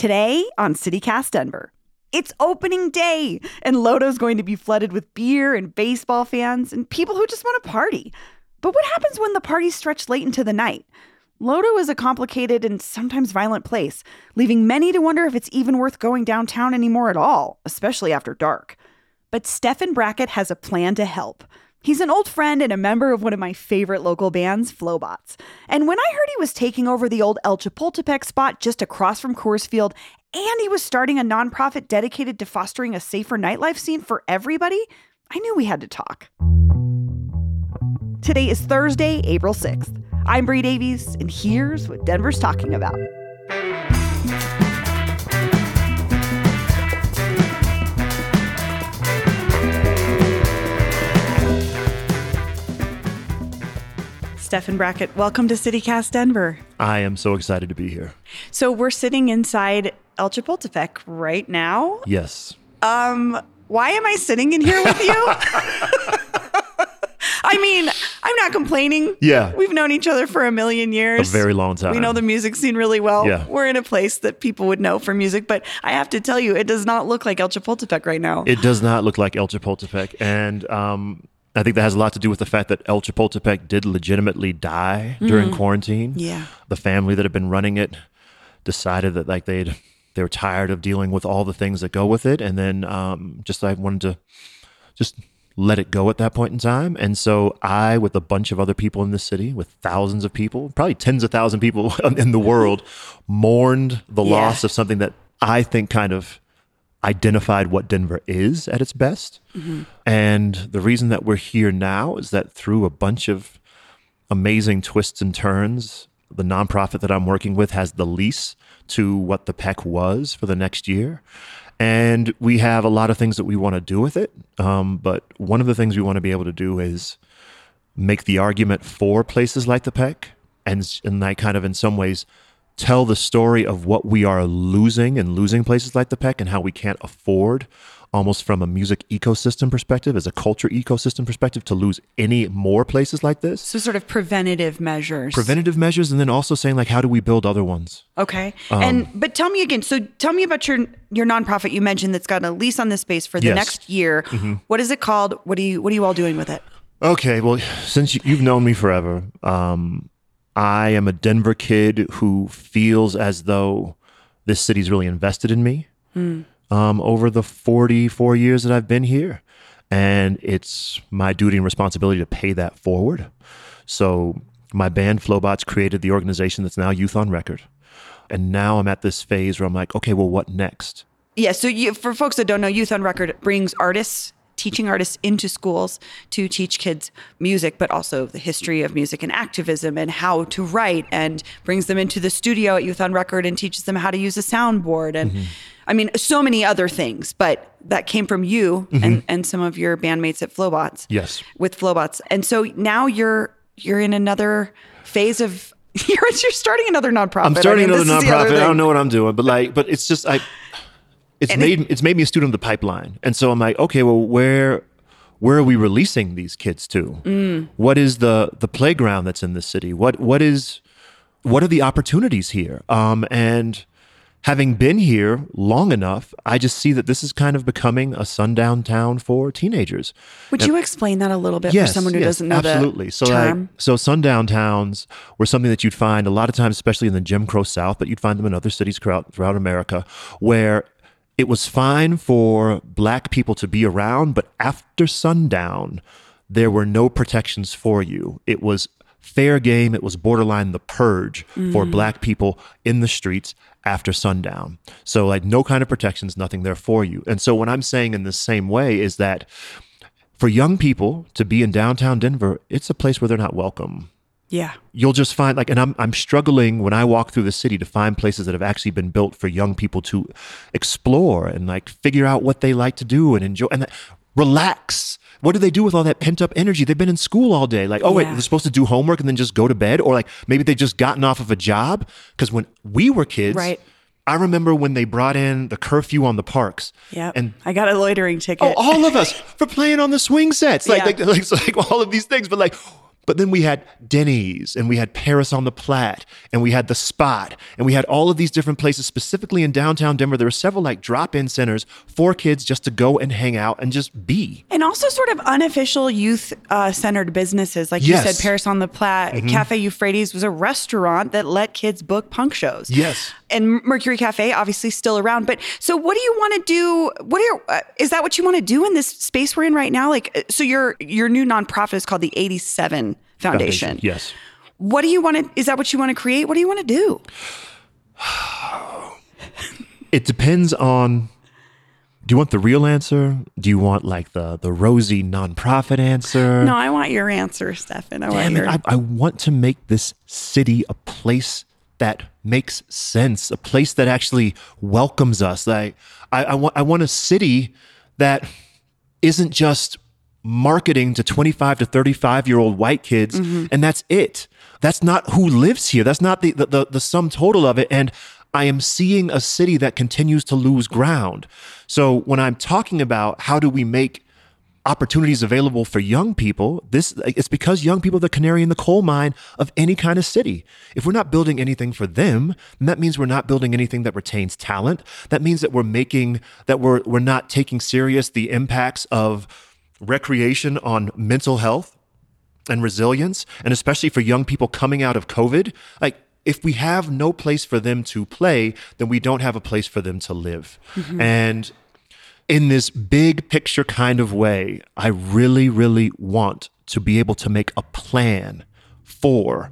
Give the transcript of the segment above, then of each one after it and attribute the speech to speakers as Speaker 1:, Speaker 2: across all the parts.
Speaker 1: Today on CityCast Denver. It's opening day, and LoDo's going to be flooded with beer and baseball fans and people who just want to party. But what happens when the parties stretch late into the night? Lodo is a complicated and sometimes violent place, leaving many to wonder if it's even worth going downtown anymore at all, especially after dark. But Stephen Brackett has a plan to help. He's an old friend and a member of one of my favorite local bands, Flobots. And when I heard he was taking over the old El Chapultepec spot just across from Coors Field, and he was starting a nonprofit dedicated to fostering a safer nightlife scene for everybody, I knew we had to talk. Today is Thursday, April 6th. I'm Bree Davies, and here's what Denver's talking about. Stephen Brackett, welcome to CityCast Denver.
Speaker 2: I am so excited to be here.
Speaker 1: So we're sitting inside El Chapultepec right now.
Speaker 2: Yes.
Speaker 1: Um, why am I sitting in here with you? I mean, I'm not complaining.
Speaker 2: Yeah.
Speaker 1: We've known each other for a million years.
Speaker 2: A very long time.
Speaker 1: We know the music scene really well.
Speaker 2: Yeah.
Speaker 1: We're in a place that people would know for music, but I have to tell you, it does not look like El Chapultepec right now.
Speaker 2: It does not look like El Chapultepec. And um, I think that has a lot to do with the fact that El Chapultepec did legitimately die during quarantine.
Speaker 1: Yeah.
Speaker 2: The family that had been running it decided that like they'd they were tired of dealing with all the things that go with it, and then um, just I wanted to just let it go at that point in time. And so I, with a bunch of other people in the city, with thousands of people, probably tens of thousands of people in the world, mourned the
Speaker 1: Yeah.
Speaker 2: loss of something that I think kind of identified what Denver is at its best. And the reason that we're here now is that through a bunch of amazing twists and turns, the nonprofit that I'm working with has the lease to what the PEC was for the next year. And we have a lot of things that we want to do with it. Um, but one of the things we want to be able to do is make the argument for places like the PEC and, and like kind of in some ways tell the story of what we are losing and losing places like the Peck and how we can't afford almost from a music ecosystem perspective as a culture ecosystem perspective to lose any more places like this
Speaker 1: So, sort of preventative measures.
Speaker 2: preventative measures and then also saying like how do we build other ones
Speaker 1: Okay.
Speaker 2: Um,
Speaker 1: and but tell me again. So tell me about your your nonprofit you mentioned that's got a lease on this space for the
Speaker 2: Yes.
Speaker 1: next year.
Speaker 2: Mm-hmm.
Speaker 1: What is it called? What do you what are you all doing with it?
Speaker 2: Okay, well, since you- you've known me forever, um, I am a Denver kid who feels as though this city's really invested in me um, over the 44 years that I've been here. And it's my duty and responsibility to pay that forward. So, my band Flobots created the organization that's now Youth on Record. And now I'm at this phase where I'm like, okay, well, what next?
Speaker 1: Yeah. So you, for folks that don't know, Youth on Record brings artists, teaching artists into schools to teach kids music, but also the history of music and activism and how to write, and brings them into the studio at Youth on Record and teaches them how to use a soundboard and. Mm-hmm. I mean, so many other things, but that came from you mm-hmm. and, and some of your bandmates at Flobots.
Speaker 2: Yes.
Speaker 1: with Flobots. And so now you're you're in another phase of you're you're starting another nonprofit.
Speaker 2: I'm starting
Speaker 1: I mean,
Speaker 2: another
Speaker 1: this is the other
Speaker 2: nonprofit. I don't know what I'm doing, but like, but it's just I. It's
Speaker 1: And
Speaker 2: made it's made me a student of the pipeline, and so I'm like, okay, well, where where are we releasing these kids to?
Speaker 1: Mm.
Speaker 2: What is the the playground that's in the city? What what is what are the opportunities here? Um, and having been here long enough, I just see that this is kind of becoming a sundown town for teenagers.
Speaker 1: Would you explain that a little bit for someone who
Speaker 2: yes,
Speaker 1: doesn't know
Speaker 2: absolutely.
Speaker 1: the
Speaker 2: so
Speaker 1: term?
Speaker 2: like so sundown towns were something that you'd find a lot of times, especially in the Jim Crow South, but you'd find them in other cities throughout throughout America, where it was fine for black people to be around, but after sundown, there were no protections for you. It was fair game. It was borderline the purge for mm-hmm. black people in the streets after sundown. So, like, no kind of protections, nothing there for you. And so, what I'm saying in the same way is that for young people to be in downtown Denver, it's a place where they're not welcome.
Speaker 1: Yeah.
Speaker 2: you'll just find like and I'm I'm struggling when I walk through the city to find places that have actually been built for young people to explore and like figure out what they like to do and enjoy and relax. What do they do with all that pent up energy? They've been in school all day. Like, oh wait,
Speaker 1: Yeah.
Speaker 2: they're supposed to do homework and then just go to bed, or like maybe they just gotten off of a job. Because when we were kids,
Speaker 1: Right.
Speaker 2: I remember when they brought in the curfew on the parks.
Speaker 1: Yeah.
Speaker 2: and
Speaker 1: I got a loitering ticket.
Speaker 2: Oh, all of us for playing on the swing sets, like,
Speaker 1: Yeah.
Speaker 2: like, like, like all of these things. But like, but then we had Denny's and we had Paris on the Platte and we had the Spot and we had all of these different places, specifically in downtown Denver. There were several like drop-in centers for kids just to go and hang out and just be.
Speaker 1: And also sort of unofficial youth uh, centered businesses. Like you
Speaker 2: Yes. Mm-hmm.
Speaker 1: said, Paris on the Platte, Cafe Euphrates was a restaurant that let kids book punk shows.
Speaker 2: Yes.
Speaker 1: And Mercury Cafe, obviously still around. But so what do you want to do? What are uh, is that what you want to do in this space we're in right now? Like, uh, so your, your new nonprofit is called the 87 Foundation.
Speaker 2: Yes.
Speaker 1: What do you want to, is that what you want to create? What do you want to do?
Speaker 2: It depends on. Do you want the real answer? Do you want like the the rosy nonprofit answer?
Speaker 1: No, I want your answer, Stephen. I want
Speaker 2: Damn it,
Speaker 1: your,
Speaker 2: I, I want to make this city a place that makes sense, a place that actually welcomes us. Like I, I want I want a city that isn't just marketing to 25 to 35 year old white kids mm-hmm. and that's it. That's not who lives here. That's not the, the, the, the sum total of it. And I am seeing a city that continues to lose ground. So when I'm talking about how do we make opportunities available for young people this it's because young people are the canary in the coal mine of any kind of city. If we're not building anything for them then that means we're not building anything that retains talent. That means that we're making that we're we're not taking serious the impacts of recreation on mental health and resilience and especially for young people coming out of covid. Like if we have no place for them to play then we don't have a place for them to live. Mm-hmm. And in this big picture kind of way, I really, really want to be able to make a plan for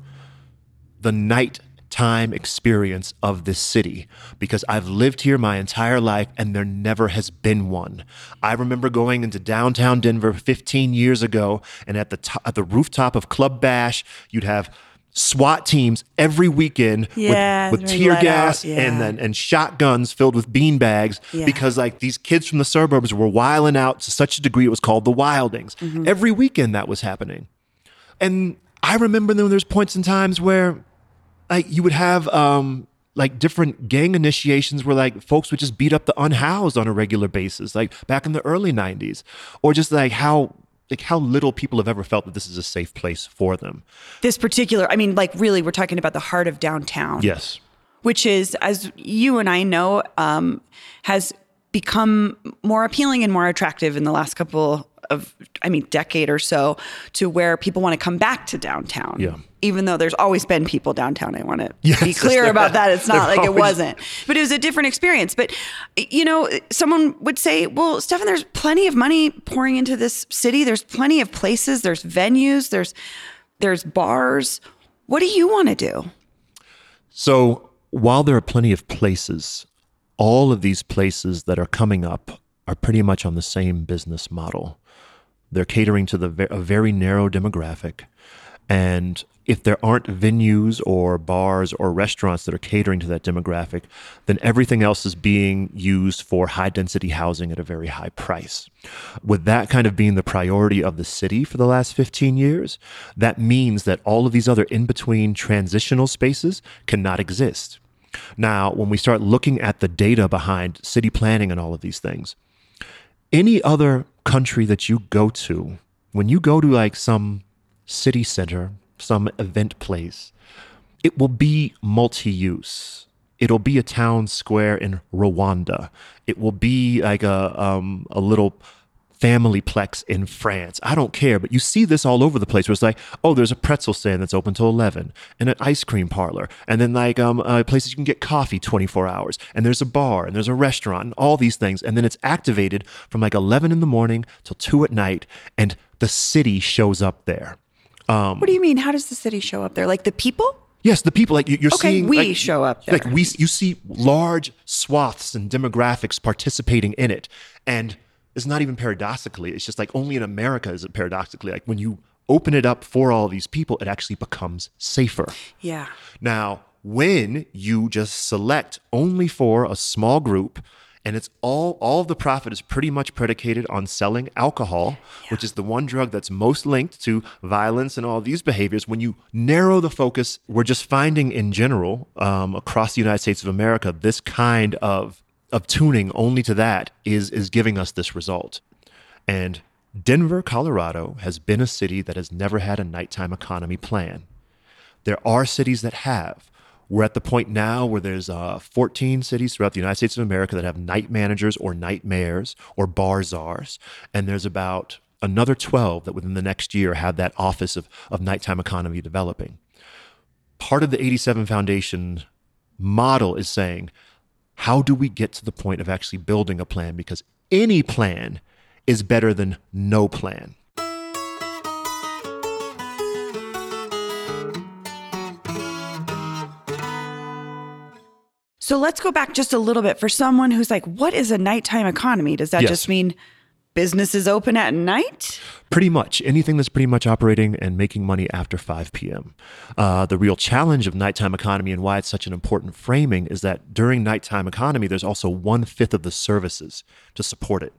Speaker 2: the nighttime experience of this city because I've lived here my entire life and there never has been one. I remember going into downtown Denver 15 years ago and at the at the rooftop of Club Bash, you'd have SWAT teams every weekend
Speaker 1: Yeah,
Speaker 2: with, with tear gas
Speaker 1: out,
Speaker 2: and then and shotguns filled with bean bags
Speaker 1: Yeah.
Speaker 2: because like these kids from the suburbs were wiling out to such a degree it was called the wildings.
Speaker 1: Mm-hmm.
Speaker 2: Every weekend that was happening. And I remember then there's points in times where like you would have um like different gang initiations where like folks would just beat up the unhoused on a regular basis, like back in the early 90s. Or just like how like how little people have ever felt that this is a safe place for them.
Speaker 1: this particular, I mean, like really, we're talking about the heart of downtown.
Speaker 2: Yes.
Speaker 1: which is, as you and I know, um, has become more appealing and more attractive in the last couple of, I mean, decade or so, to where people want to come back to downtown.
Speaker 2: Yeah.
Speaker 1: Even though there's always been people downtown, I want to
Speaker 2: Yes,
Speaker 1: be clear about that. It's not like it wasn't, but it was a different experience. But you know, someone would say, "Well, Stephen, there's plenty of money pouring into this city. There's plenty of places. There's venues. There's there's bars. What do you want to do?"
Speaker 2: So while there are plenty of places, all of these places that are coming up are pretty much on the same business model. They're catering to the a very narrow demographic, and if there aren't venues or bars or restaurants that are catering to that demographic, then everything else is being used for high density housing at a very high price. With that kind of being the priority of the city for the last 15 years, that means that all of these other in between transitional spaces cannot exist. Now, when we start looking at the data behind city planning and all of these things, any other country that you go to, when you go to like some city center, some event place, it will be multi use. It'll be a town square in Rwanda. It will be like a, um, a little family plex in France. I don't care, but you see this all over the place where it's like, oh, there's a pretzel stand that's open till 11 and an ice cream parlor. And then like um, uh, places you can get coffee 24 hours. And there's a bar and there's a restaurant and all these things. And then it's activated from like 11 in the morning till 2 at night. And the city shows up there.
Speaker 1: What do you mean? How does the city show up there? Like the people?
Speaker 2: Yes, the people like you- you're
Speaker 1: Okay,
Speaker 2: seeing.
Speaker 1: we
Speaker 2: like-
Speaker 1: show up there.
Speaker 2: Like we, you see large swaths and demographics participating in it, and it's not even paradoxically. It's just like only in America is it paradoxically like when you open it up for all these people, it actually becomes safer.
Speaker 1: Yeah.
Speaker 2: Now, when you just select only for a small group, and it's all all of the profit is pretty much predicated on selling alcohol, yeah. which is the one drug that's most linked to violence and all these behaviors. When you narrow the focus, we're just finding in general um, across the United States of America this kind of of tuning only to that is is giving us this result. And Denver, Colorado has been a city that has never had a nighttime economy plan. There are cities that have. We're at the point now where there's uh, 14 cities throughout the United States of America that have night managers or night mayors or bar czars. And there's about another 12 that within the next year have that office of, of nighttime economy developing. Part of the 87 Foundation model is saying, how do we get to the point of actually building a plan? Because any plan is better than no plan.
Speaker 1: So let's go back just a little bit for someone who's like, what is a nighttime economy? Does that yes. just mean businesses open at night?
Speaker 2: Pretty much. Anything that's pretty much operating and making money after 5 p.m. Uh, the real challenge of nighttime economy and why it's such an important framing is that during nighttime economy, there's also one fifth of the services to support it.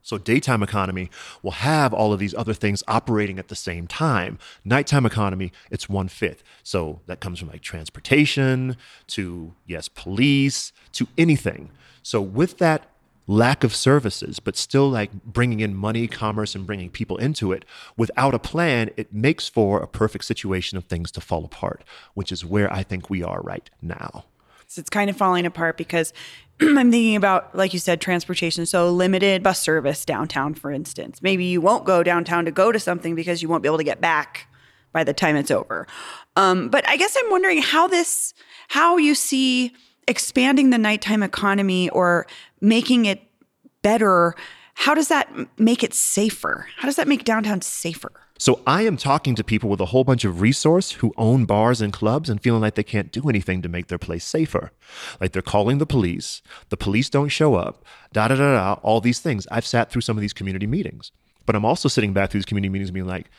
Speaker 2: So daytime economy will have all of these other things operating at the same time. Nighttime economy, it's one fifth. So that comes from like transportation to, yes, police to anything. So with that lack of services, but still like bringing in money, commerce, and bringing people into it without a plan, it makes for a perfect situation of things to fall apart, which is where I think we are right now.
Speaker 1: So it's kind of falling apart because I'm thinking about, like you said, transportation. So limited bus service downtown, for instance. Maybe you won't go downtown to go to something because you won't be able to get back by the time it's over. Um, but I guess I'm wondering how this, how you see expanding the nighttime economy or making it better. How does that make it safer? How does that make downtown safer?
Speaker 2: So I am talking to people with a whole bunch of resource who own bars and clubs and feeling like they can't do anything to make their place safer. Like they're calling the police, the police don't show up, da da da da, all these things. I've sat through some of these community meetings, but I'm also sitting back through these community meetings and being like,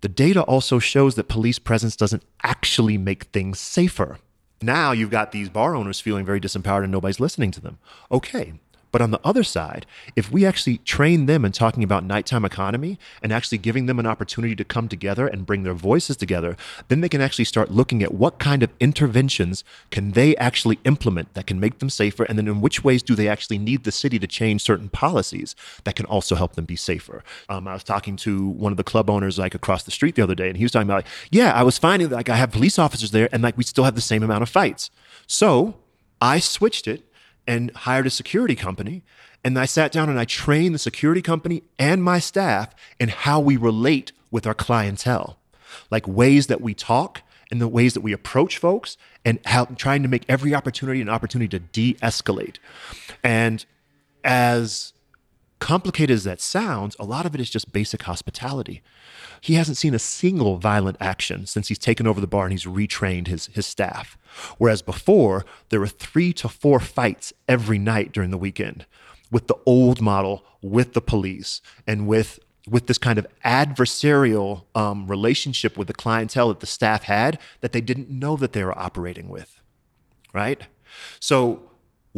Speaker 2: the data also shows that police presence doesn't actually make things safer. Now you've got these bar owners feeling very disempowered and nobody's listening to them. Okay, but on the other side, if we actually train them in talking about nighttime economy and actually giving them an opportunity to come together and bring their voices together, then they can actually start looking at what kind of interventions can they actually implement that can make them safer and then in which ways do they actually need the city to change certain policies that can also help them be safer. Um, I was talking to one of the club owners like across the street the other day and he was talking about like, yeah, I was finding like I have police officers there and like we still have the same amount of fights. So I switched it and hired a security company. And I sat down and I trained the security company and my staff in how we relate with our clientele, like ways that we talk and the ways that we approach folks and how trying to make every opportunity an opportunity to de-escalate. And as complicated as that sounds, a lot of it is just basic hospitality. He hasn't seen a single violent action since he's taken over the bar and he's retrained his, his staff. Whereas before, there were three to four fights every night during the weekend with the old model, with the police, and with with this kind of adversarial um, relationship with the clientele that the staff had that they didn't know that they were operating with, right? So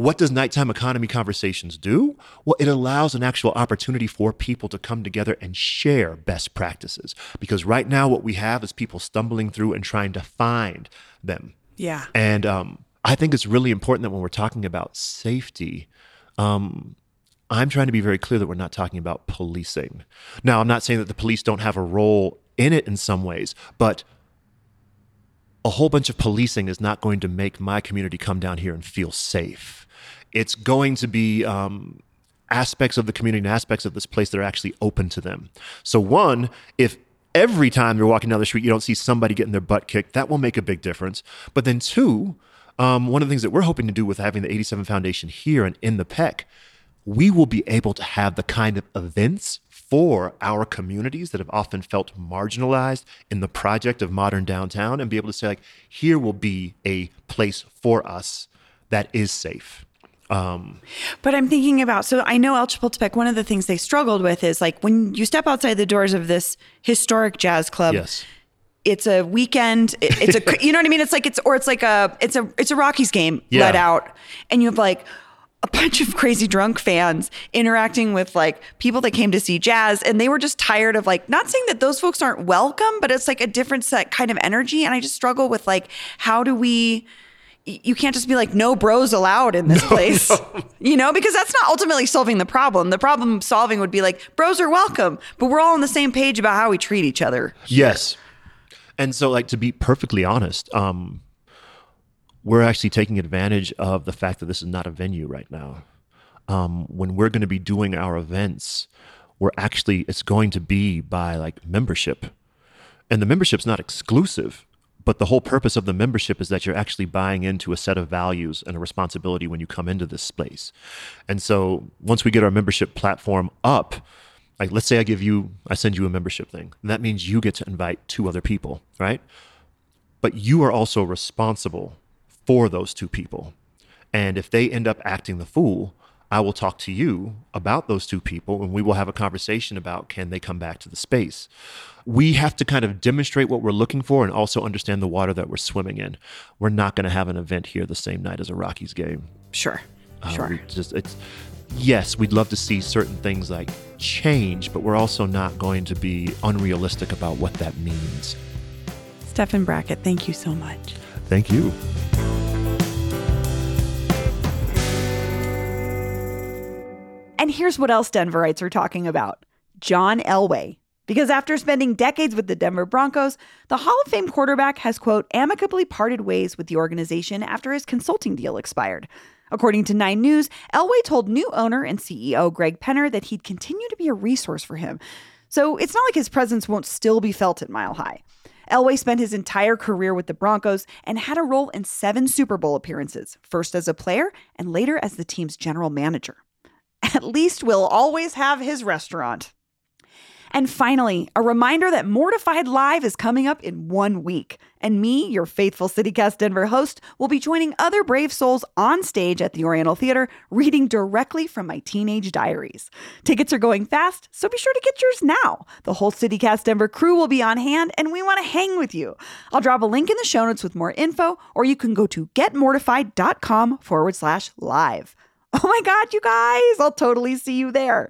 Speaker 2: what does nighttime economy conversations do? Well, it allows an actual opportunity for people to come together and share best practices. Because right now, what we have is people stumbling through and trying to find them.
Speaker 1: Yeah.
Speaker 2: And um, I think it's really important that when we're talking about safety, um, I'm trying to be very clear that we're not talking about policing. Now, I'm not saying that the police don't have a role in it in some ways, but a whole bunch of policing is not going to make my community come down here and feel safe. It's going to be um, aspects of the community and aspects of this place that are actually open to them. So, one, if every time you're walking down the street, you don't see somebody getting their butt kicked, that will make a big difference. But then, two, um, one of the things that we're hoping to do with having the 87 Foundation here and in the PEC, we will be able to have the kind of events for our communities that have often felt marginalized in the project of modern downtown and be able to say like here will be a place for us that is safe Um,
Speaker 1: but I'm thinking about so I know El Chapultepec. One of the things they struggled with is like when you step outside the doors of this historic jazz club.
Speaker 2: Yes.
Speaker 1: It's a weekend. it- It's a you know what I mean. It's like it's or it's like a it's a it's a Rockies game
Speaker 2: Yeah.
Speaker 1: let out, and you have like a bunch of crazy drunk fans interacting with like people that came to see jazz, and they were just tired of like not saying that those folks aren't welcome, but it's like a different set kind of energy, and I just struggle with like how do we you can't just be like no bros allowed in this place you know because that's not ultimately solving the problem the problem solving would be like bros are welcome but we're all on the same page about how we treat each other
Speaker 2: Yes. And so, like, to be perfectly honest, um, we're actually taking advantage of the fact that this is not a venue right now. Um, when we're going to be doing our events, we're actually, it's going to be by like membership. And the membership's not exclusive, but the whole purpose of the membership is that you're actually buying into a set of values and a responsibility when you come into this space. And so once we get our membership platform up, like let's say I give you, I send you a membership thing, that means you get to invite two other people, right? But you are also responsible for those two people. And if they end up acting the fool, I will talk to you about those two people and we will have a conversation about can they come back to the space. We have to kind of demonstrate what we're looking for and also understand the water that we're swimming in. We're not going to have an event here the same night as a Rockies game.
Speaker 1: sure
Speaker 2: Uh,
Speaker 1: sure
Speaker 2: just it's yes, we'd love to see certain things like change, but we're also not going to be unrealistic about what that means.
Speaker 1: stephen brackett thank you so much
Speaker 2: Thank you.
Speaker 1: And here's what else Denverites are talking about John Elway. Because after spending decades with the Denver Broncos, the Hall of Fame quarterback has, quote, amicably parted ways with the organization after his consulting deal expired. According to Nine News, Elway told new owner and CEO Greg Penner that he'd continue to be a resource for him. So it's not like his presence won't still be felt at Mile High. Elway spent his entire career with the Broncos and had a role in seven Super Bowl appearances, first as a player and later as the team's general manager. At least we'll always have his restaurant. And finally, a reminder that Mortified Live is coming up in one week. And me, your faithful CityCast Denver host, will be joining other brave souls on stage at the Oriental Theater, reading directly from my teenage diaries. Tickets are going fast, so be sure to get yours now. The whole CityCast Denver crew will be on hand, and we want to hang with you. I'll drop a link in the show notes with more info, or you can go to getmortified.com forward slash live. Oh my God, you guys, I'll totally see you there.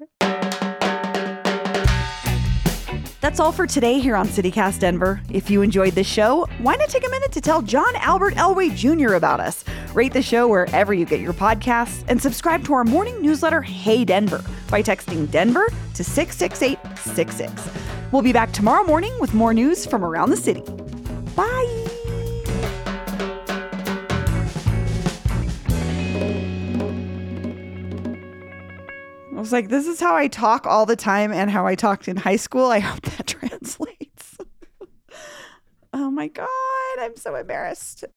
Speaker 1: That's all for today here on CityCast Denver. If you enjoyed this show, why not take a minute to tell John Albert Elway Jr. about us? Rate the show wherever you get your podcasts and subscribe to our morning newsletter, Hey Denver, by texting Denver to 66866. We'll be back tomorrow morning with more news from around the city. Bye. I was like, this is how I talk all the time and how I talked in high school. I hope that translates. oh my God, I'm so embarrassed.